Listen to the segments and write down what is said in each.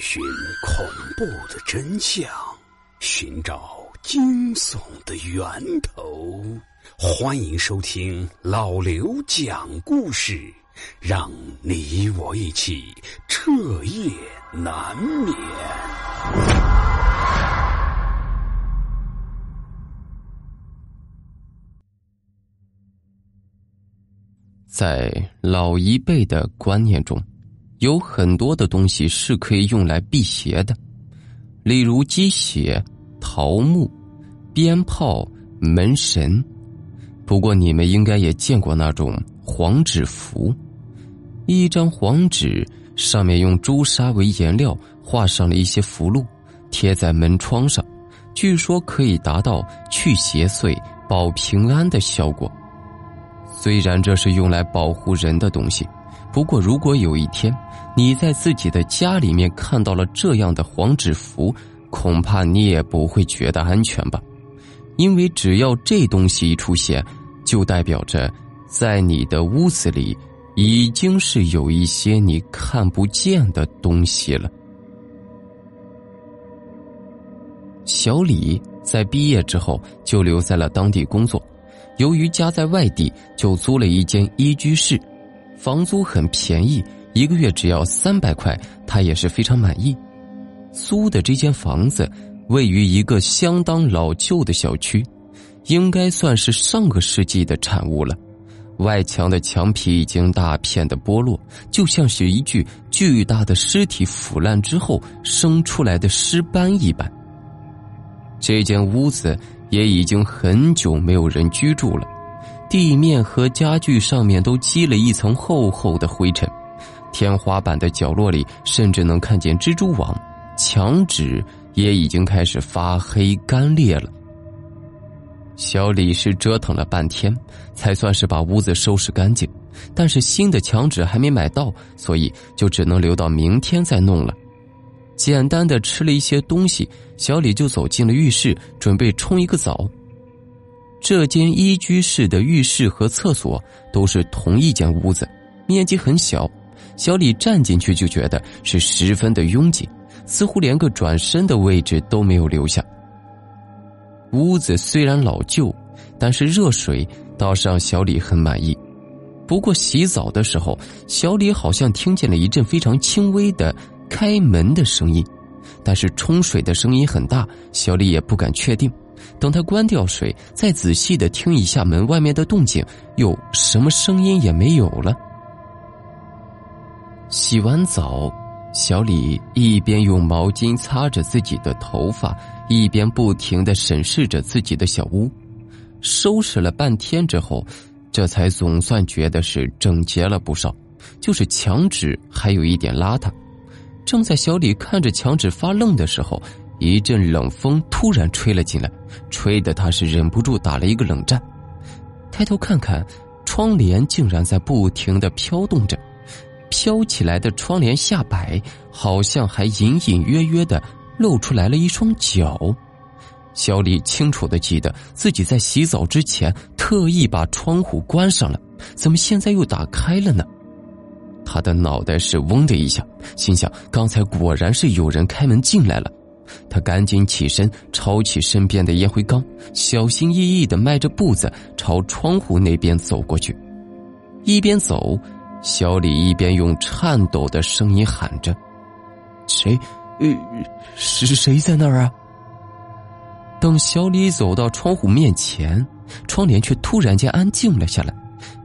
寻恐怖的真相，寻找惊悚的源头。欢迎收听老刘讲故事，让你我一起彻夜难眠。在老一辈的观念中。有很多的东西是可以用来辟邪的，例如鸡血、桃木、鞭炮、门神。不过你们应该也见过那种黄纸符，一张黄纸上面用朱砂为颜料画上了一些符箓，贴在门窗上，据说可以达到去邪祟、保平安的效果。虽然这是用来保护人的东西。不过，如果有一天你在自己的家里面看到了这样的黄纸符，恐怕你也不会觉得安全吧？因为只要这东西一出现，就代表着在你的屋子里已经是有一些你看不见的东西了。小李在毕业之后就留在了当地工作，由于家在外地，就租了一间一居室。房租很便宜，一个月只要三百块，他也是非常满意。租的这间房子位于一个相当老旧的小区，应该算是上个世纪的产物了。外墙的墙皮已经大片的剥落，就像是一具巨大的尸体腐烂之后生出来的尸斑一般。这间屋子也已经很久没有人居住了。地面和家具上面都积了一层厚厚的灰尘，天花板的角落里甚至能看见蜘蛛网，墙纸也已经开始发黑干裂了。小李是折腾了半天，才算是把屋子收拾干净，但是新的墙纸还没买到，所以就只能留到明天再弄了。简单的吃了一些东西，小李就走进了浴室，准备冲一个澡。这间一居室的浴室和厕所都是同一间屋子，面积很小。小李站进去就觉得是十分的拥挤，似乎连个转身的位置都没有留下。屋子虽然老旧，但是热水倒是让小李很满意。不过洗澡的时候，小李好像听见了一阵非常轻微的开门的声音，但是冲水的声音很大，小李也不敢确定。等他关掉水，再仔细的听一下门外面的动静，又什么声音也没有了。洗完澡，小李一边用毛巾擦着自己的头发，一边不停的审视着自己的小屋。收拾了半天之后，这才总算觉得是整洁了不少，就是墙纸还有一点邋遢。正在小李看着墙纸发愣的时候。一阵冷风突然吹了进来，吹得他是忍不住打了一个冷战。抬头看看，窗帘竟然在不停的飘动着，飘起来的窗帘下摆好像还隐隐约约的露出来了一双脚。小李清楚的记得自己在洗澡之前特意把窗户关上了，怎么现在又打开了呢？他的脑袋是嗡的一下，心想：刚才果然是有人开门进来了。他赶紧起身，抄起身边的烟灰缸，小心翼翼的迈着步子朝窗户那边走过去。一边走，小李一边用颤抖的声音喊着：“谁？呃，是谁在那儿啊？”等小李走到窗户面前，窗帘却突然间安静了下来，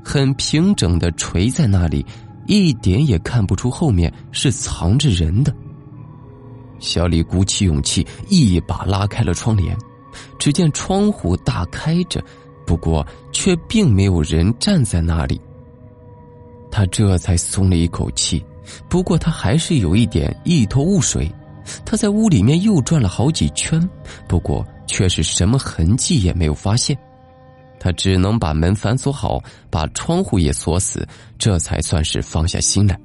很平整的垂在那里，一点也看不出后面是藏着人的。小李鼓起勇气，一把拉开了窗帘。只见窗户大开着，不过却并没有人站在那里。他这才松了一口气，不过他还是有一点一头雾水。他在屋里面又转了好几圈，不过却是什么痕迹也没有发现。他只能把门反锁好，把窗户也锁死，这才算是放下心来。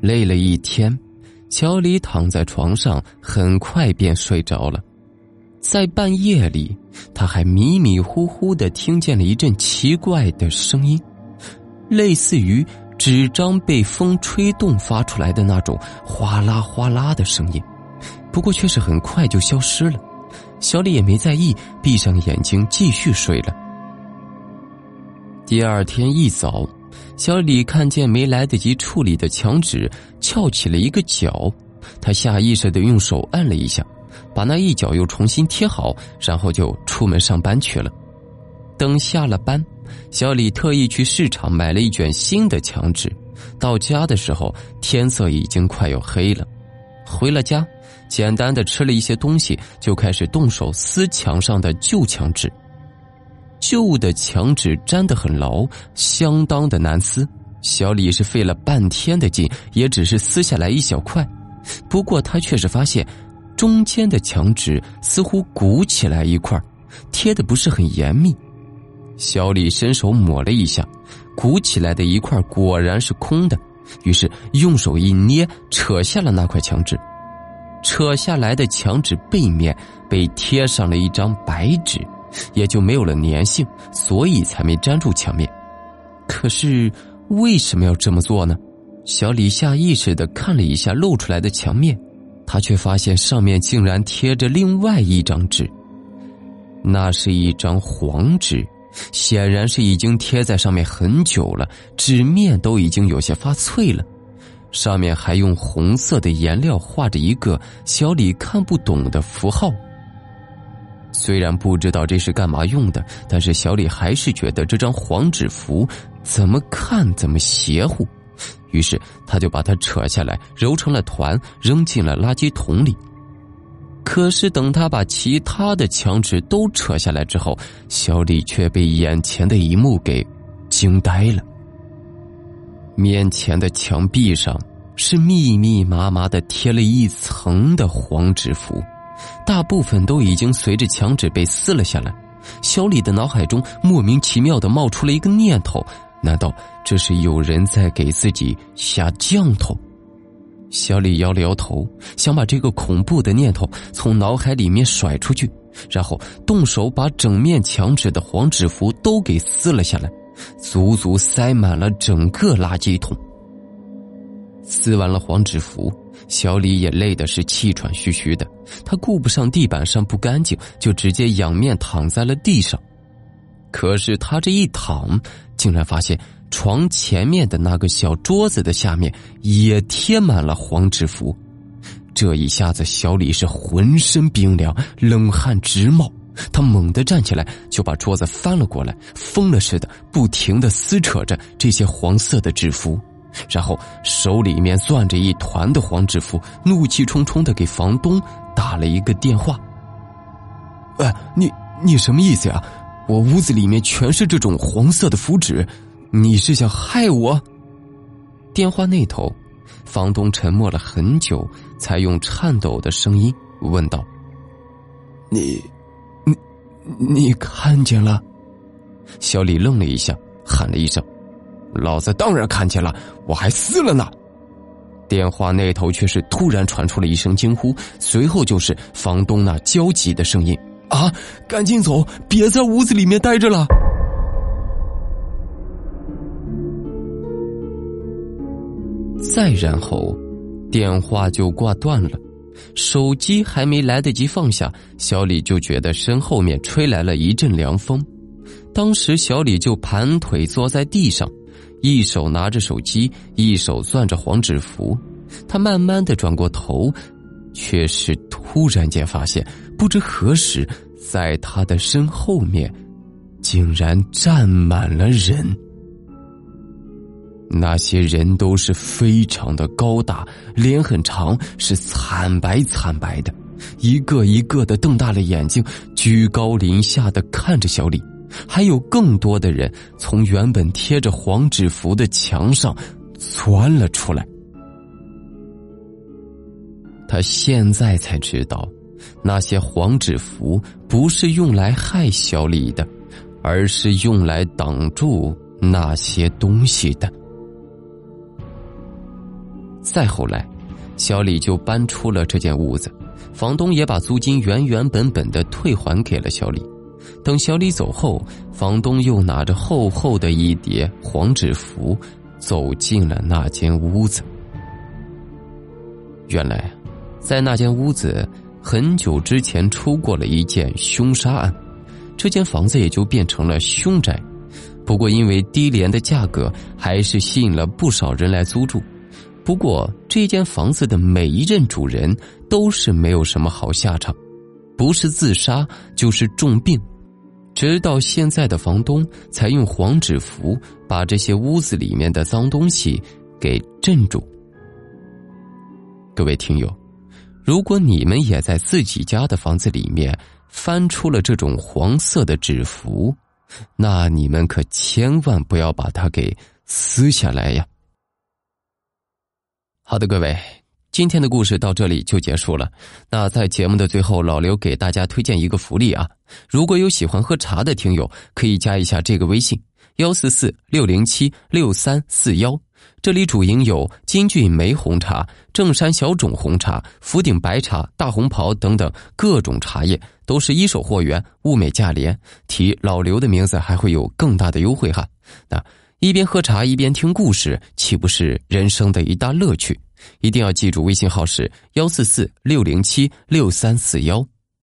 累了一天。乔里躺在床上，很快便睡着了。在半夜里，他还迷迷糊糊的听见了一阵奇怪的声音，类似于纸张被风吹动发出来的那种哗啦哗啦的声音，不过却是很快就消失了。小李也没在意，闭上眼睛继续睡了。第二天一早，小李看见没来得及处理的墙纸翘起了一个角，他下意识的用手按了一下，把那一角又重新贴好，然后就出门上班去了。等下了班。小李特意去市场买了一卷新的墙纸，到家的时候天色已经快要黑了。回了家，简单的吃了一些东西，就开始动手撕墙上的旧墙纸。旧的墙纸粘得很牢，相当的难撕。小李是费了半天的劲，也只是撕下来一小块。不过他却是发现，中间的墙纸似乎鼓起来一块，贴的不是很严密。小李伸手抹了一下，鼓起来的一块果然是空的。于是用手一捏，扯下了那块墙纸。扯下来的墙纸背面被贴上了一张白纸，也就没有了粘性，所以才没粘住墙面。可是为什么要这么做呢？小李下意识的看了一下露出来的墙面，他却发现上面竟然贴着另外一张纸。那是一张黄纸。显然是已经贴在上面很久了，纸面都已经有些发脆了，上面还用红色的颜料画着一个小李看不懂的符号。虽然不知道这是干嘛用的，但是小李还是觉得这张黄纸符怎么看怎么邪乎，于是他就把它扯下来，揉成了团，扔进了垃圾桶里。可是，等他把其他的墙纸都扯下来之后，小李却被眼前的一幕给惊呆了。面前的墙壁上是密密麻麻的贴了一层的黄纸符，大部分都已经随着墙纸被撕了下来。小李的脑海中莫名其妙的冒出了一个念头：难道这是有人在给自己下降头？小李摇了摇头，想把这个恐怖的念头从脑海里面甩出去，然后动手把整面墙纸的黄纸符都给撕了下来，足足塞满了整个垃圾桶。撕完了黄纸符，小李也累的是气喘吁吁的，他顾不上地板上不干净，就直接仰面躺在了地上。可是他这一躺，竟然发现。床前面的那个小桌子的下面也贴满了黄纸符，这一下子小李是浑身冰凉，冷汗直冒。他猛地站起来，就把桌子翻了过来，疯了似的不停的撕扯着这些黄色的纸符，然后手里面攥着一团的黄纸符，怒气冲冲的给房东打了一个电话：“哎，你你什么意思呀？我屋子里面全是这种黄色的符纸。”你是想害我？电话那头，房东沉默了很久，才用颤抖的声音问道：“你，你，你看见了？”小李愣了一下，喊了一声：“老子当然看见了，我还撕了呢！”电话那头却是突然传出了一声惊呼，随后就是房东那焦急的声音：“啊，赶紧走，别在屋子里面待着了！”再然后，电话就挂断了，手机还没来得及放下，小李就觉得身后面吹来了一阵凉风。当时小李就盘腿坐在地上，一手拿着手机，一手攥着黄纸符。他慢慢的转过头，却是突然间发现，不知何时，在他的身后面，竟然站满了人。那些人都是非常的高大，脸很长，是惨白惨白的，一个一个的瞪大了眼睛，居高临下的看着小李。还有更多的人从原本贴着黄纸符的墙上钻了出来。他现在才知道，那些黄纸符不是用来害小李的，而是用来挡住那些东西的。再后来，小李就搬出了这间屋子，房东也把租金原原本本的退还给了小李。等小李走后，房东又拿着厚厚的一叠黄纸符走进了那间屋子。原来，在那间屋子很久之前出过了一件凶杀案，这间房子也就变成了凶宅。不过，因为低廉的价格，还是吸引了不少人来租住。不过，这间房子的每一任主人都是没有什么好下场，不是自杀就是重病。直到现在的房东才用黄纸符把这些屋子里面的脏东西给镇住。各位听友，如果你们也在自己家的房子里面翻出了这种黄色的纸符，那你们可千万不要把它给撕下来呀。好的，各位，今天的故事到这里就结束了。那在节目的最后，老刘给大家推荐一个福利啊！如果有喜欢喝茶的听友，可以加一下这个微信：幺四四六零七六三四幺。这里主营有金骏眉红茶、正山小种红茶、福鼎白茶、大红袍等等各种茶叶，都是一手货源，物美价廉。提老刘的名字还会有更大的优惠哈。那。一边喝茶一边听故事，岂不是人生的一大乐趣？一定要记住，微信号是幺四四六零七六三四幺。